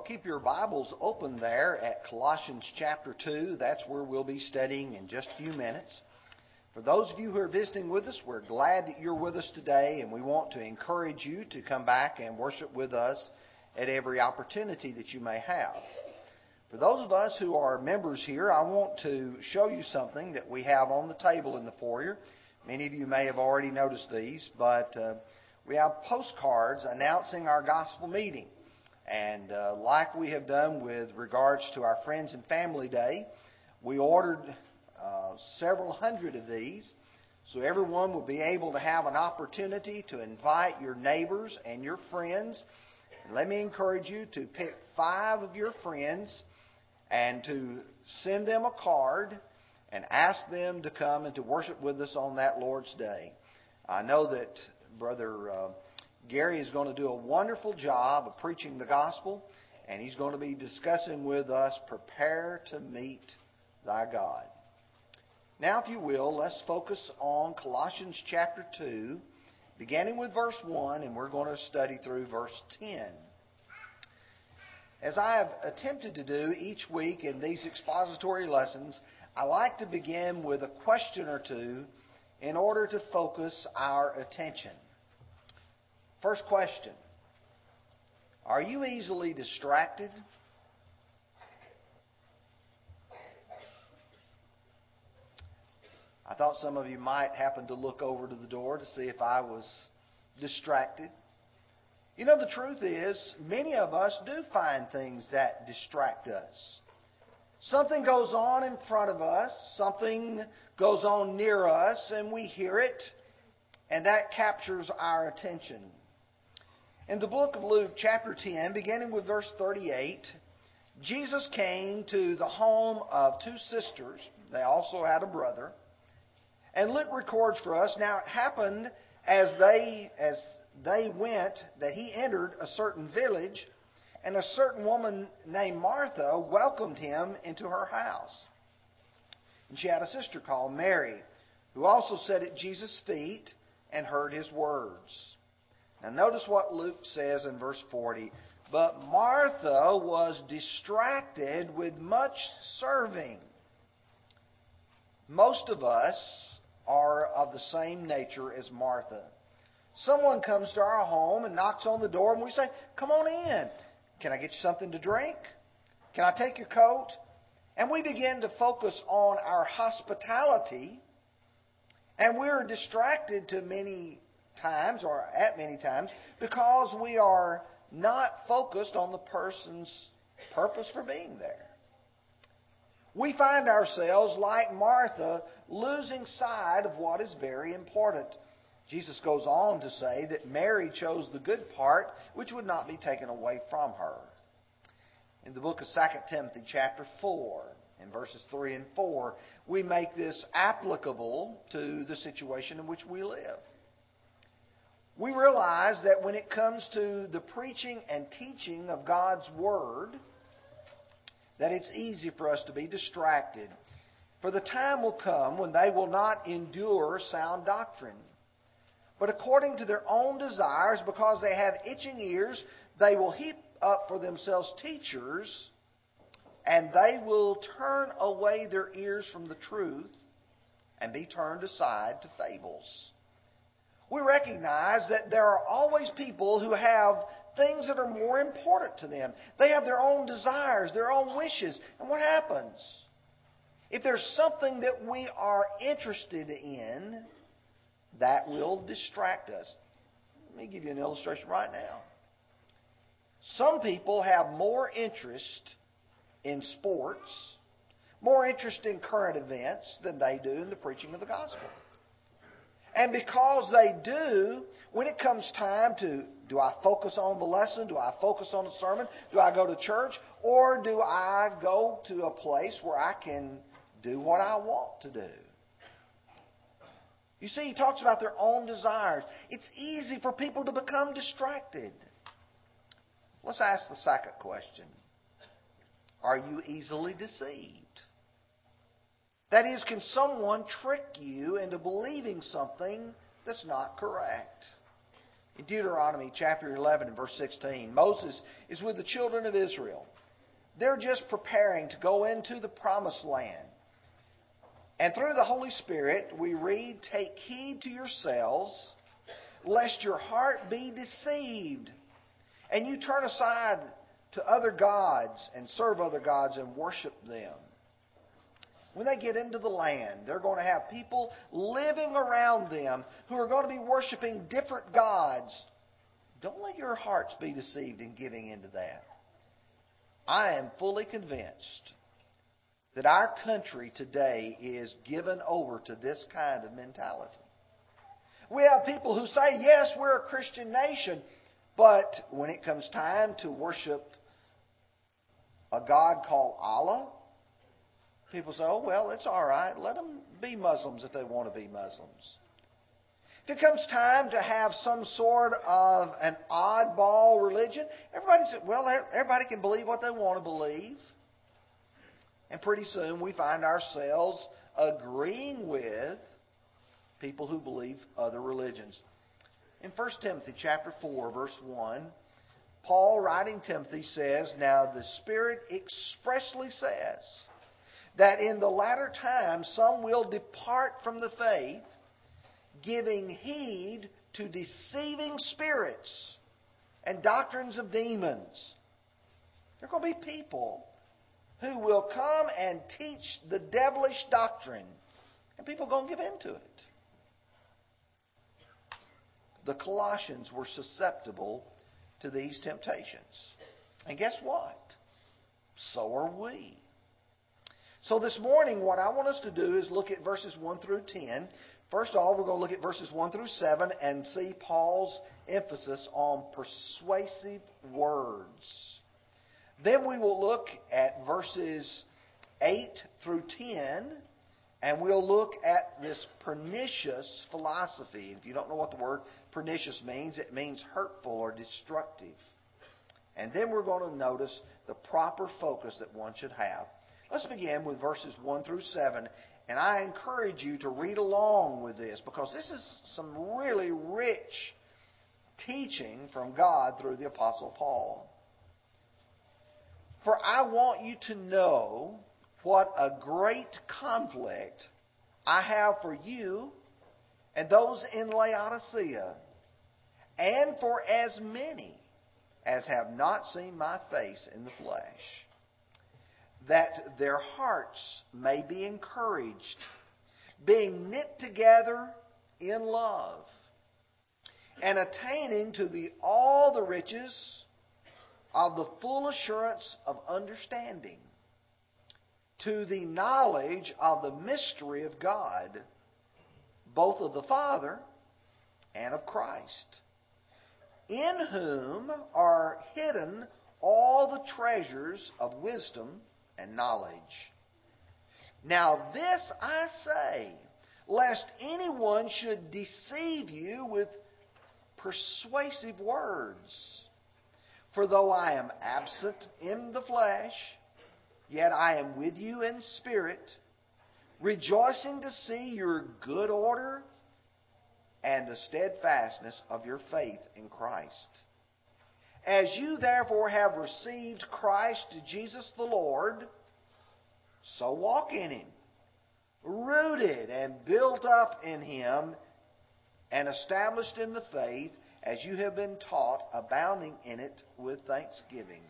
keep your Bibles open there at Colossians chapter 2, that's where we'll be studying in just a few minutes. For those of you who are visiting with us, we're glad that you're with us today, and we want to encourage you to come back and worship with us at every opportunity that you may have. For those of us who are members here, I want to show you something that we have on the table in the foyer. Many of you may have already noticed these, but uh, we have postcards announcing our gospel meeting. And uh, like we have done with regards to our Friends and Family Day, we ordered uh, several hundred of these so everyone will be able to have an opportunity to invite your neighbors and your friends. Let me encourage you to pick five of your friends and to send them a card and ask them to come and to worship with us on that Lord's Day. I know that Brother uh, Gary is going to do a wonderful job of preaching the gospel, and he's going to be discussing with us prepare to meet thy God. Now, if you will, let's focus on Colossians chapter 2, beginning with verse 1, and we're going to study through verse 10. As I have attempted to do each week in these expository lessons, I like to begin with a question or two in order to focus our attention. First question Are you easily distracted? I thought some of you might happen to look over to the door to see if I was distracted. You know, the truth is, many of us do find things that distract us. Something goes on in front of us, something goes on near us, and we hear it, and that captures our attention. In the book of Luke, chapter 10, beginning with verse 38, Jesus came to the home of two sisters. They also had a brother. And Luke records for us, now it happened as they, as they went that he entered a certain village, and a certain woman named Martha welcomed him into her house. And she had a sister called Mary, who also sat at Jesus' feet and heard his words. Now, notice what Luke says in verse 40. But Martha was distracted with much serving. Most of us are of the same nature as Martha. Someone comes to our home and knocks on the door, and we say, Come on in. Can I get you something to drink? Can I take your coat? And we begin to focus on our hospitality, and we're distracted to many times, or at many times, because we are not focused on the person's purpose for being there. We find ourselves, like Martha, losing sight of what is very important. Jesus goes on to say that Mary chose the good part, which would not be taken away from her. In the book of 2 Timothy, chapter 4, in verses 3 and 4, we make this applicable to the situation in which we live we realize that when it comes to the preaching and teaching of God's Word, that it's easy for us to be distracted. For the time will come when they will not endure sound doctrine. But according to their own desires, because they have itching ears, they will heap up for themselves teachers, and they will turn away their ears from the truth and be turned aside to fables we recognize that there are always people who have things that are more important to them. They have their own desires, their own wishes. And what happens? If there's something that we are interested in, that will distract us. Let me give you an illustration right now. Some people have more interest in sports, more interest in current events than they do in the preaching of the gospel. And because they do, when it comes time to do I focus on the lesson? Do I focus on the sermon? Do I go to church? Or do I go to a place where I can do what I want to do? You see, he talks about their own desires. It's easy for people to become distracted. Let's ask the second question Are you easily deceived? That is, can someone trick you into believing something that's not correct? In Deuteronomy chapter 11 and verse 16, Moses is with the children of Israel. They're just preparing to go into the promised land. And through the Holy Spirit, we read, Take heed to yourselves, lest your heart be deceived, and you turn aside to other gods and serve other gods and worship them. When they get into the land, they're going to have people living around them who are going to be worshiping different gods. Don't let your hearts be deceived in giving into that. I am fully convinced that our country today is given over to this kind of mentality. We have people who say, yes, we're a Christian nation, but when it comes time to worship a God called Allah, people say, oh, well, it's all right. Let them be Muslims if they want to be Muslims. If it comes time to have some sort of an oddball religion, everybody says, well, everybody can believe what they want to believe. And pretty soon we find ourselves agreeing with people who believe other religions. In 1 Timothy chapter 4 verse 1, Paul writing Timothy says, "Now the Spirit expressly says that in the latter times some will depart from the faith, giving heed to deceiving spirits and doctrines of demons." There are going to be people who will come and teach the devilish doctrine. And people are going to give in to it. The Colossians were susceptible to these temptations. And guess what? So are we. So this morning, what I want us to do is look at verses 1 through 10. First of all, we're going to look at verses 1 through 7 and see Paul's emphasis on persuasive words. Then we will look at verses 8 through 10, and we'll look at this pernicious philosophy. If you don't know what the word pernicious means, it means hurtful or destructive. And then we're going to notice the proper focus that one should have. Let's begin with verses 1 through 7. And I encourage you to read along with this because this is some really rich teaching from God through the Apostle Paul. For I want you to know what a great conflict I have for you and those in Laodicea, and for as many as have not seen my face in the flesh, that their hearts may be encouraged, being knit together in love, and attaining to the, all the riches of the full assurance of understanding to the knowledge of the mystery of God, both of the Father and of Christ, in whom are hidden all the treasures of wisdom and knowledge. Now, this I say, lest anyone should deceive you with persuasive words. For though I am absent in the flesh, yet I am with you in spirit, rejoicing to see your good order and the steadfastness of your faith in Christ. As you therefore have received Christ Jesus the Lord, so walk in him, rooted and built up in him, and established in the faith as you have been taught, abounding in it with thanksgiving.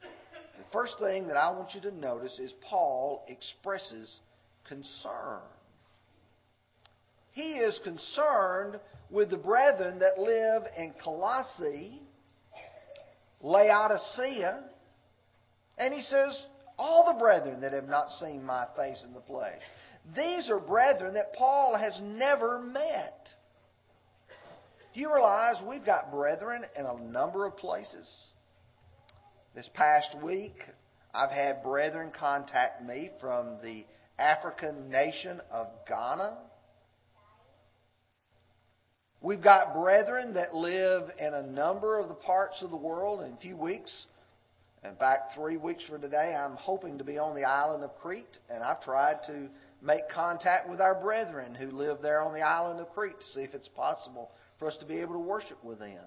The first thing that I want you to notice is Paul expresses concern. He is concerned with the brethren that live in Colossae, Laodicea, and he says, all the brethren that have not seen my face in the flesh. These are brethren that Paul has never met. Do you realize we've got brethren in a number of places? This past week, I've had brethren contact me from the African nation of Ghana. We've got brethren that live in a number of the parts of the world. In a few weeks, in fact, three weeks from today, I'm hoping to be on the island of Crete, and I've tried to make contact with our brethren who live there on the island of Crete to see if it's possible for us to be able to worship with them.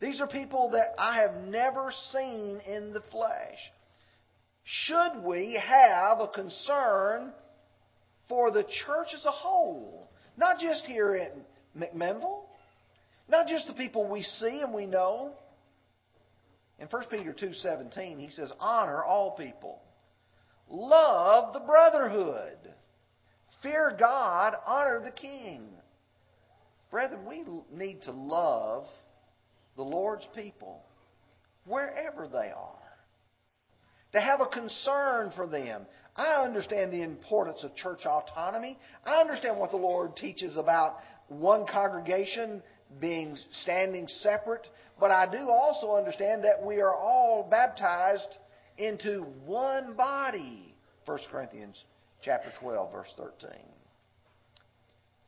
These are people that I have never seen in the flesh. Should we have a concern for the church as a whole? Not just here in McMinnville, not just the people we see and we know. In 1 Peter 2:17 he says honor all people. Love the brotherhood. Fear God, honor the king. Brethren, we need to love the Lord's people wherever they are. To have a concern for them. I understand the importance of church autonomy. I understand what the Lord teaches about one congregation being standing separate, but I do also understand that we are all baptized into one body. 1 Corinthians chapter 12 verse 13.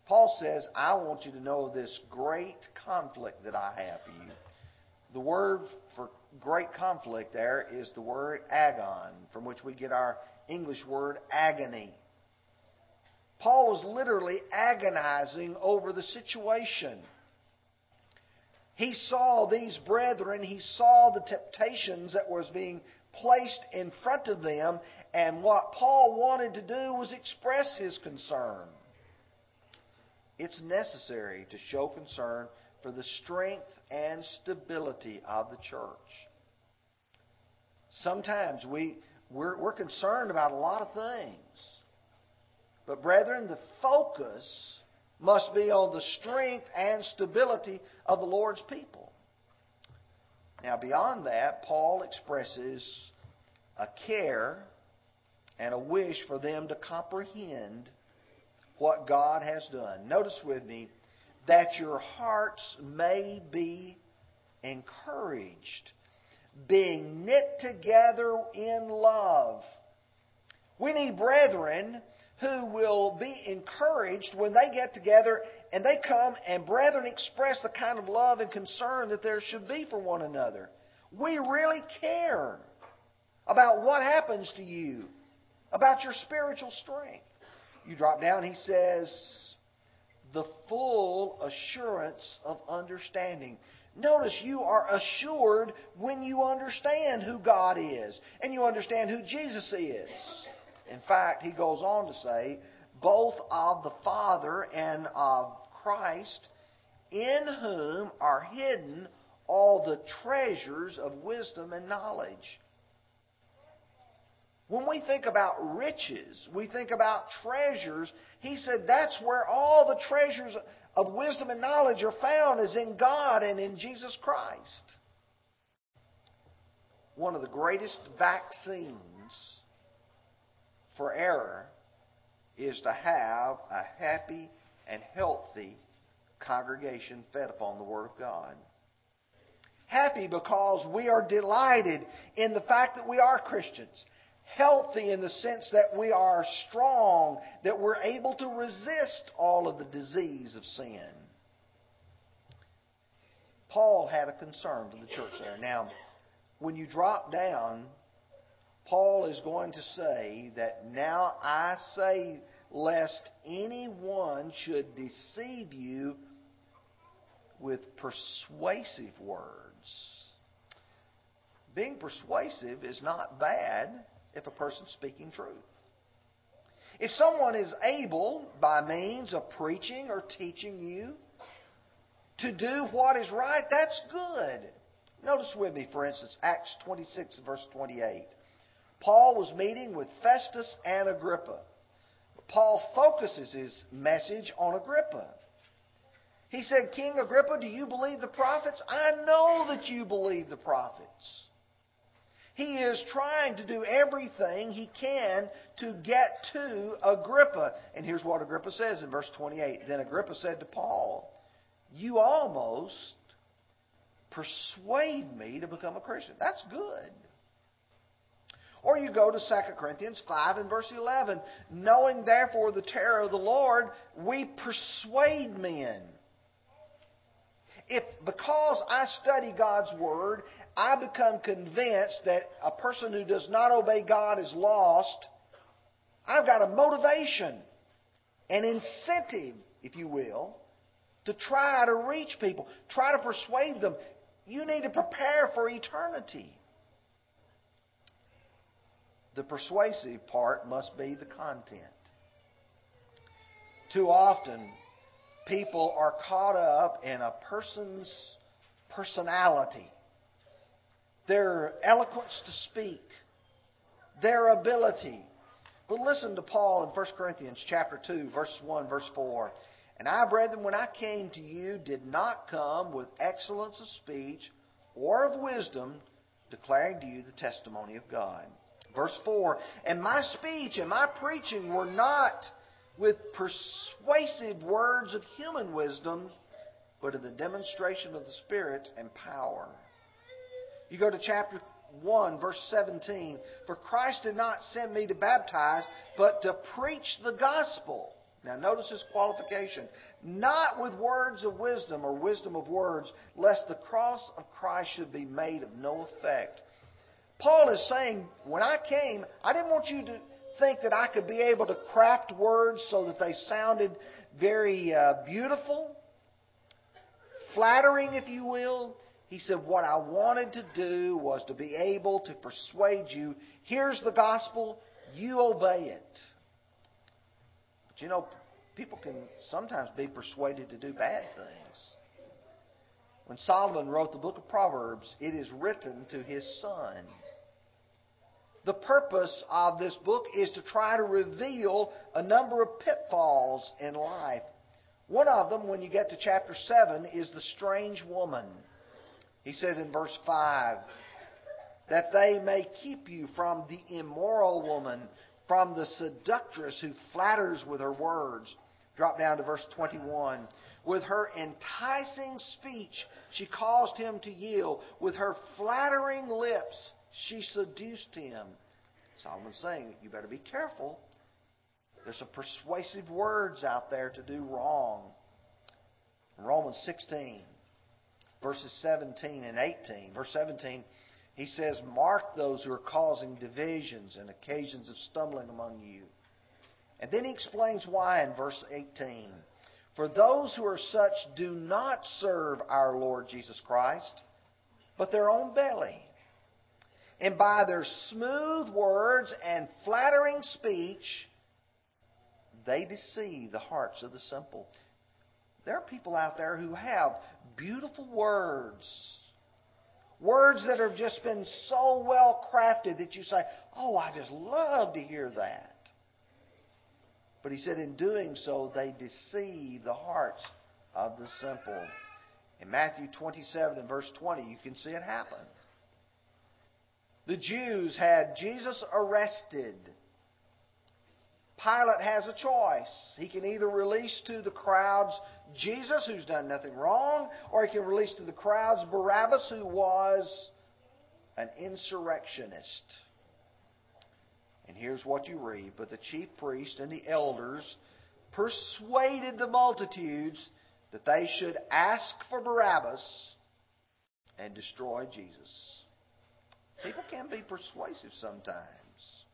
Paul says, I want you to know this great conflict that I have for you. The word for great conflict there is the word agon, from which we get our English word agony. Paul was literally agonizing over the situation. He saw these brethren, he saw the temptations that was being placed in front of them, and what Paul wanted to do was express his concern. It's necessary to show concern for the strength and stability of the church. Sometimes we, we're, we're concerned about a lot of things. But, brethren, the focus must be on the strength and stability of the Lord's people. Now, beyond that, Paul expresses a care and a wish for them to comprehend what God has done. Notice with me that your hearts may be encouraged, being knit together in love. We need brethren who will be encouraged when they get together and they come and brethren express the kind of love and concern that there should be for one another. We really care about what happens to you, about your spiritual strength. You drop down, he says, the full assurance of understanding. Notice you are assured when you understand who God is and you understand who Jesus is. In fact, he goes on to say, both of the Father and of Christ, in whom are hidden all the treasures of wisdom and knowledge. When we think about riches, we think about treasures. He said that's where all the treasures of wisdom and knowledge are found is in God and in Jesus Christ. One of the greatest vaccines for error is to have a happy and healthy congregation fed upon the Word of God. Happy because we are delighted in the fact that we are Christians healthy in the sense that we are strong, that we're able to resist all of the disease of sin. Paul had a concern for the church there. Now, when you drop down, Paul is going to say that now I say, lest anyone should deceive you with persuasive words. Being persuasive is not bad if a person's speaking truth. If someone is able, by means of preaching or teaching you, to do what is right, that's good. Notice with me, for instance, Acts 26, verse 28. Paul was meeting with Festus and Agrippa. Paul focuses his message on Agrippa. He said, King Agrippa, do you believe the prophets? I know that you believe the prophets. He is trying to do everything he can to get to Agrippa. And here's what Agrippa says in verse 28. Then Agrippa said to Paul, You almost persuade me to become a Christian. That's good. Or you go to 2 Corinthians 5 and verse 11. Knowing therefore the terror of the Lord, we persuade men if because I study God's Word, I become convinced that a person who does not obey God is lost, I've got a motivation, an incentive, if you will, to try to reach people, try to persuade them. You need to prepare for eternity. The persuasive part must be the content. Too often, people are caught up in a person's personality, their eloquence to speak, their ability. But listen to Paul in 1 Corinthians chapter 2, verse 1, verse 4. And I, brethren, when I came to you, did not come with excellence of speech or of wisdom, declaring to you the testimony of God. Verse 4 And my speech and my preaching were not with persuasive words of human wisdom, but in the demonstration of the Spirit and power. You go to chapter 1, verse 17. For Christ did not send me to baptize, but to preach the gospel now, notice his qualification. Not with words of wisdom or wisdom of words, lest the cross of Christ should be made of no effect. Paul is saying, when I came, I didn't want you to think that I could be able to craft words so that they sounded very uh, beautiful, flattering, if you will. He said, What I wanted to do was to be able to persuade you here's the gospel, you obey it. But you know, people can sometimes be persuaded to do bad things. When Solomon wrote the book of Proverbs, it is written to his son. The purpose of this book is to try to reveal a number of pitfalls in life. One of them, when you get to chapter 7, is the strange woman. He says in verse 5 that they may keep you from the immoral woman from the seductress who flatters with her words. Drop down to verse 21. With her enticing speech, she caused him to yield. With her flattering lips, she seduced him. Solomon's saying, you better be careful. There's some persuasive words out there to do wrong. Romans 16, verses 17 and 18. Verse 17, he says, Mark those who are causing divisions and occasions of stumbling among you. And then he explains why in verse 18. For those who are such do not serve our Lord Jesus Christ, but their own belly. And by their smooth words and flattering speech, they deceive the hearts of the simple. There are people out there who have beautiful words Words that have just been so well crafted that you say, Oh, I just love to hear that. But he said, in doing so, they deceive the hearts of the simple. In Matthew 27 and verse 20, you can see it happen. The Jews had Jesus arrested Pilate has a choice. He can either release to the crowds Jesus, who's done nothing wrong, or he can release to the crowds Barabbas, who was an insurrectionist. And here's what you read But the chief priests and the elders persuaded the multitudes that they should ask for Barabbas and destroy Jesus. People can be persuasive sometimes.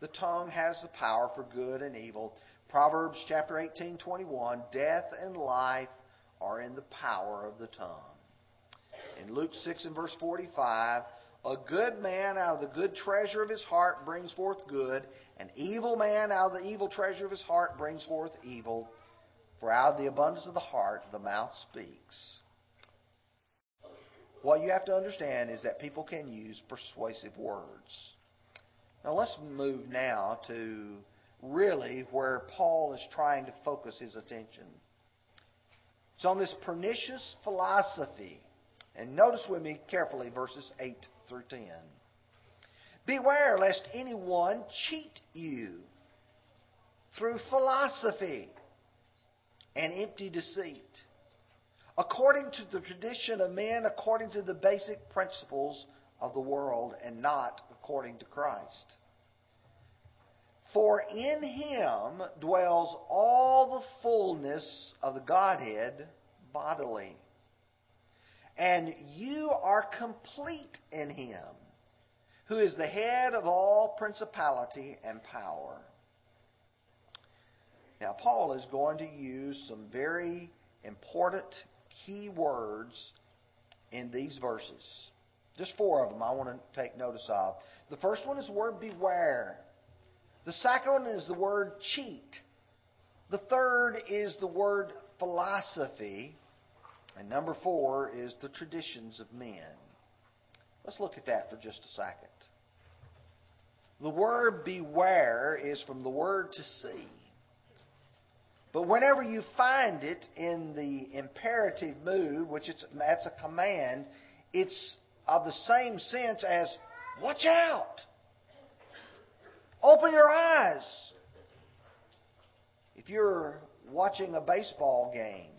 The tongue has the power for good and evil. Proverbs chapter 18:21, death and life are in the power of the tongue. In Luke 6 and verse 45, a good man out of the good treasure of his heart brings forth good, an evil man out of the evil treasure of his heart brings forth evil. For out of the abundance of the heart the mouth speaks. What you have to understand is that people can use persuasive words. Now let's move now to really where Paul is trying to focus his attention. It's on this pernicious philosophy. And notice with me carefully verses 8 through 10. Beware lest anyone cheat you through philosophy and empty deceit, according to the tradition of men, according to the basic principles of the world, and not according to Christ. For in him dwells all the fullness of the Godhead bodily. And you are complete in him, who is the head of all principality and power. Now, Paul is going to use some very important key words in these verses. Just four of them I want to take notice of. The first one is the word beware. The second one is the word cheat. The third is the word philosophy. And number four is the traditions of men. Let's look at that for just a second. The word beware is from the word to see. But whenever you find it in the imperative mood, which it's, that's a command, it's of the same sense as watch out. Open your eyes. If you're watching a baseball game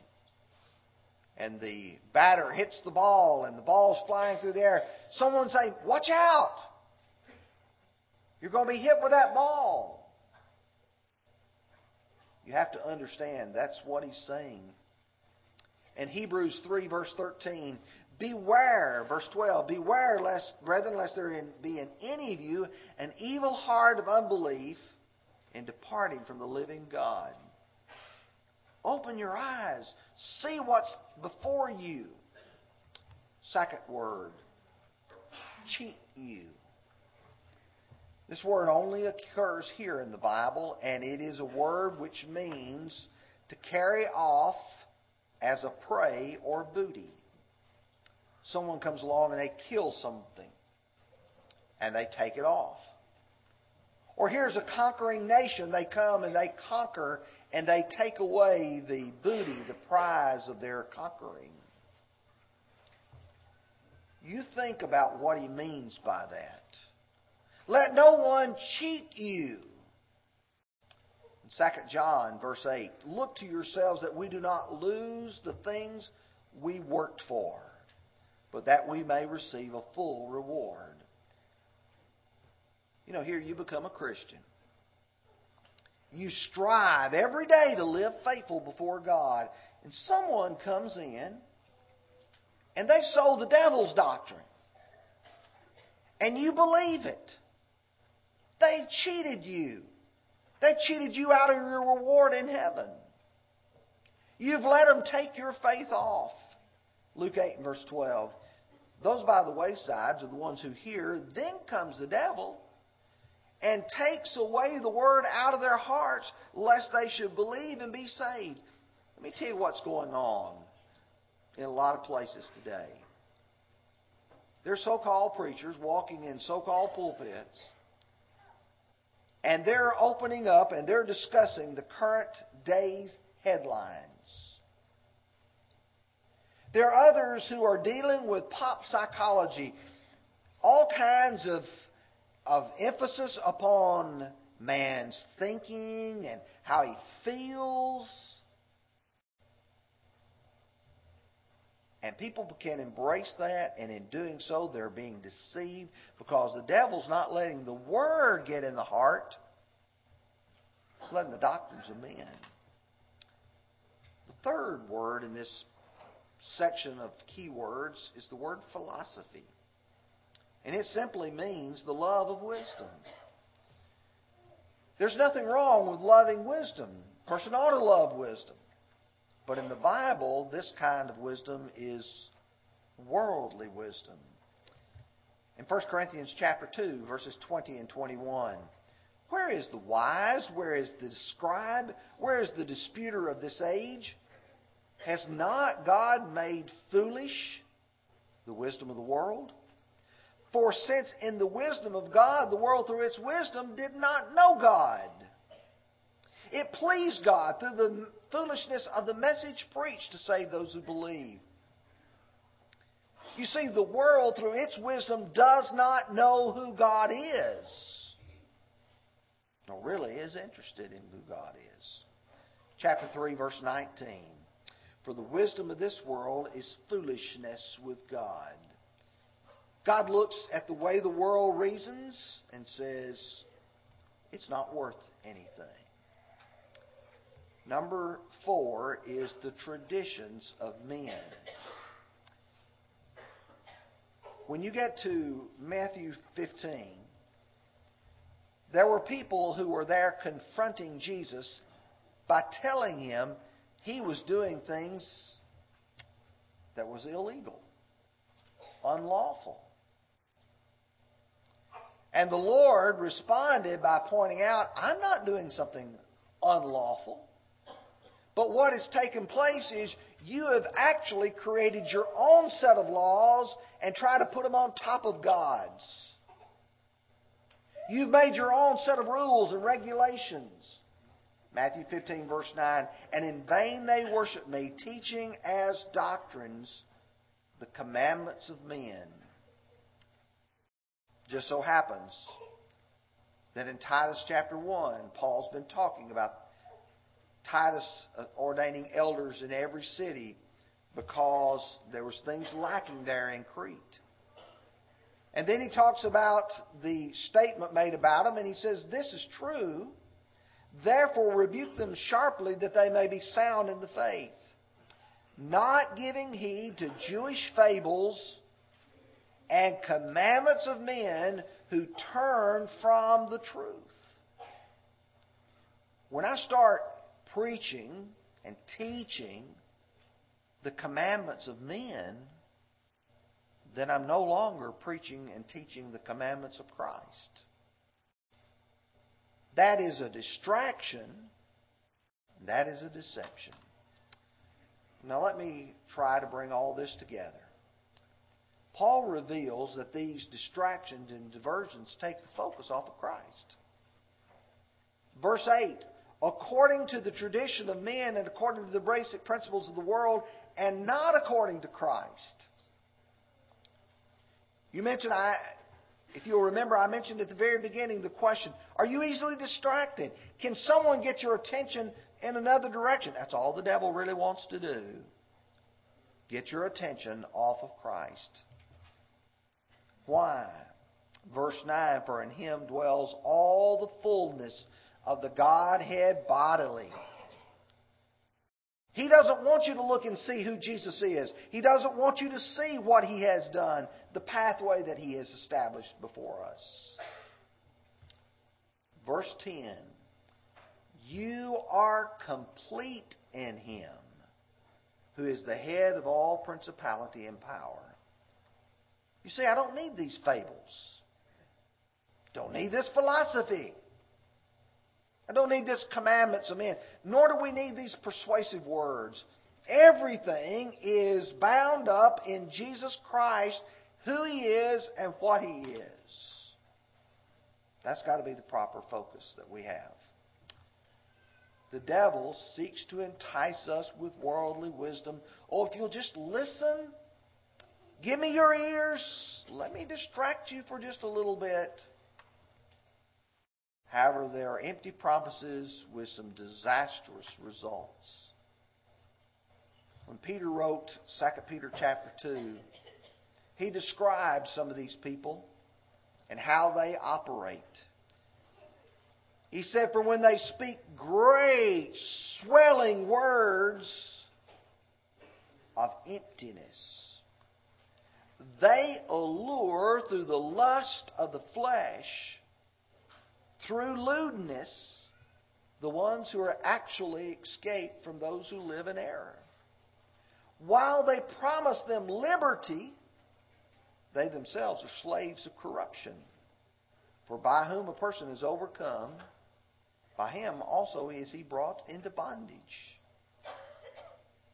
and the batter hits the ball and the ball's flying through the air, someone say, Watch out! You're going to be hit with that ball. You have to understand that's what he's saying. In Hebrews 3, verse 13, beware, verse 12, beware, lest, brethren, lest there be in any of you an evil heart of unbelief in departing from the living God. Open your eyes. See what's before you. Second word, cheat you. This word only occurs here in the Bible, and it is a word which means to carry off as a prey or booty. Someone comes along and they kill something, and they take it off. Or here's a conquering nation. They come and they conquer and they take away the booty, the prize of their conquering. You think about what he means by that. Let no one cheat you. In 2 John, verse 8, look to yourselves that we do not lose the things we worked for, but that we may receive a full reward. You know, here you become a Christian. You strive every day to live faithful before God, and someone comes in and they sow the devil's doctrine. And you believe it. They've cheated you. They cheated you out of your reward in heaven. You've let them take your faith off. Luke 8 verse 12. Those by the waysides are the ones who hear. Then comes the devil and takes away the word out of their hearts, lest they should believe and be saved. Let me tell you what's going on in a lot of places today. There's so called preachers walking in so called pulpits and they're opening up and they're discussing the current day's headlines. There are others who are dealing with pop psychology, all kinds of, of emphasis upon man's thinking and how he feels. And people can embrace that, and in doing so, they're being deceived because the devil's not letting the Word get in the heart, letting the doctrines of men. The third word in this section of key words is the word philosophy. And it simply means the love of wisdom. There's nothing wrong with loving wisdom. A person ought to love wisdom. But in the Bible, this kind of wisdom is worldly wisdom. In 1 Corinthians chapter 2, verses 20 and 21, where is the wise? Where is the scribe? Where is the disputer of this age? Has not God made foolish the wisdom of the world? For since in the wisdom of God, the world through its wisdom did not know God, it pleased God through the foolishness of the message preached to save those who believe. You see, the world, through its wisdom, does not know who God is. Nor really is interested in who God is. Chapter 3, verse 19. For the wisdom of this world is foolishness with God. God looks at the way the world reasons and says, it's not worth anything. Number four is the traditions of men. When you get to Matthew 15, there were people who were there confronting Jesus by telling him he was doing things that was illegal, unlawful. And the Lord responded by pointing out, I'm not doing something unlawful. But what has taken place is you have actually created your own set of laws and try to put them on top of God's. You've made your own set of rules and regulations. Matthew 15, verse 9. And in vain they worship me, teaching as doctrines the commandments of men. Just so happens that in Titus chapter 1, Paul's been talking about Titus uh, ordaining elders in every city because there was things lacking there in Crete. And then he talks about the statement made about them, and he says, This is true. Therefore, rebuke them sharply that they may be sound in the faith, not giving heed to Jewish fables and commandments of men who turn from the truth. When I start preaching and teaching the commandments of men, then I'm no longer preaching and teaching the commandments of Christ. That is a distraction. That is a deception. Now, let me try to bring all this together. Paul reveals that these distractions and diversions take the focus off of Christ. Verse 8 according to the tradition of men and according to the basic principles of the world, and not according to Christ. You mentioned, I, if you'll remember, I mentioned at the very beginning the question Are you easily distracted? Can someone get your attention in another direction? That's all the devil really wants to do. Get your attention off of Christ. Why? Verse 9 For in him dwells all the fullness of the Godhead bodily. He doesn't want you to look and see who Jesus is. He doesn't want you to see what He has done, the pathway that He has established before us. Verse 10 You are complete in Him, who is the head of all principality and power. You see, I don't need these fables, don't need this philosophy. I don't need this commandments of men, nor do we need these persuasive words. Everything is bound up in Jesus Christ, who He is and what He is. That's got to be the proper focus that we have. The devil seeks to entice us with worldly wisdom. Oh, if you'll just listen, give me your ears, let me distract you for just a little bit. However, there are empty promises with some disastrous results. When Peter wrote 2 Peter chapter 2, he described some of these people and how they operate. He said, For when they speak great, swelling words of emptiness, they allure through the lust of the flesh through lewdness the ones who are actually escaped from those who live in error. While they promise them liberty, they themselves are slaves of corruption. For by whom a person is overcome, by him also is he brought into bondage.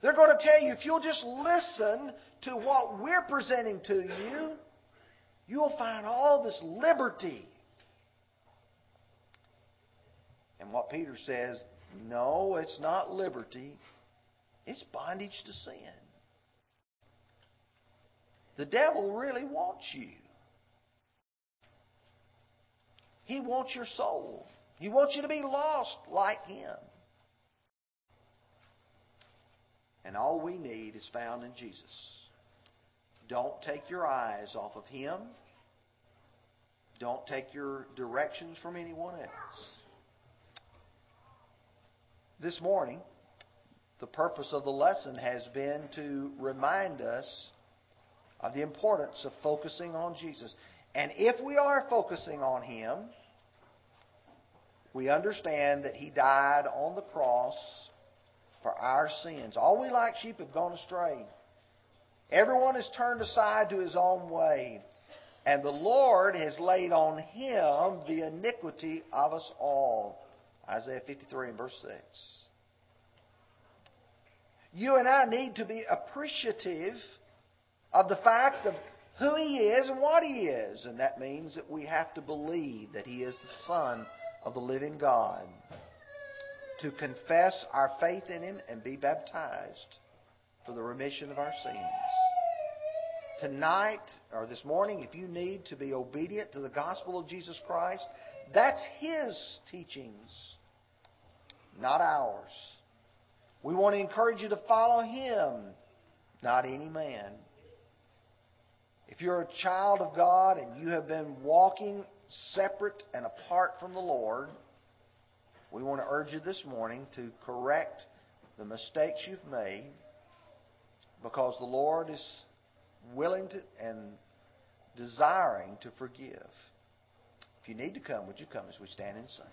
They're going to tell you if you'll just listen to what we're presenting to you, you'll find all this liberty and what Peter says, no, it's not liberty, it's bondage to sin. The devil really wants you. He wants your soul. He wants you to be lost like him. And all we need is found in Jesus. Don't take your eyes off of him. Don't take your directions from anyone else. This morning, the purpose of the lesson has been to remind us of the importance of focusing on Jesus. And if we are focusing on Him, we understand that He died on the cross for our sins. All we like sheep have gone astray. Everyone has turned aside to his own way. And the Lord has laid on him the iniquity of us all. Isaiah 53 and verse 6. You and I need to be appreciative of the fact of who He is and what He is. And that means that we have to believe that He is the Son of the living God. To confess our faith in Him and be baptized for the remission of our sins tonight or this morning, if you need to be obedient to the gospel of Jesus Christ, that's His teachings, not ours. We want to encourage you to follow Him, not any man. If you're a child of God and you have been walking separate and apart from the Lord, we want to urge you this morning to correct the mistakes you've made because the Lord is willing to and desiring to forgive. If you need to come, would you come as we stand and sing?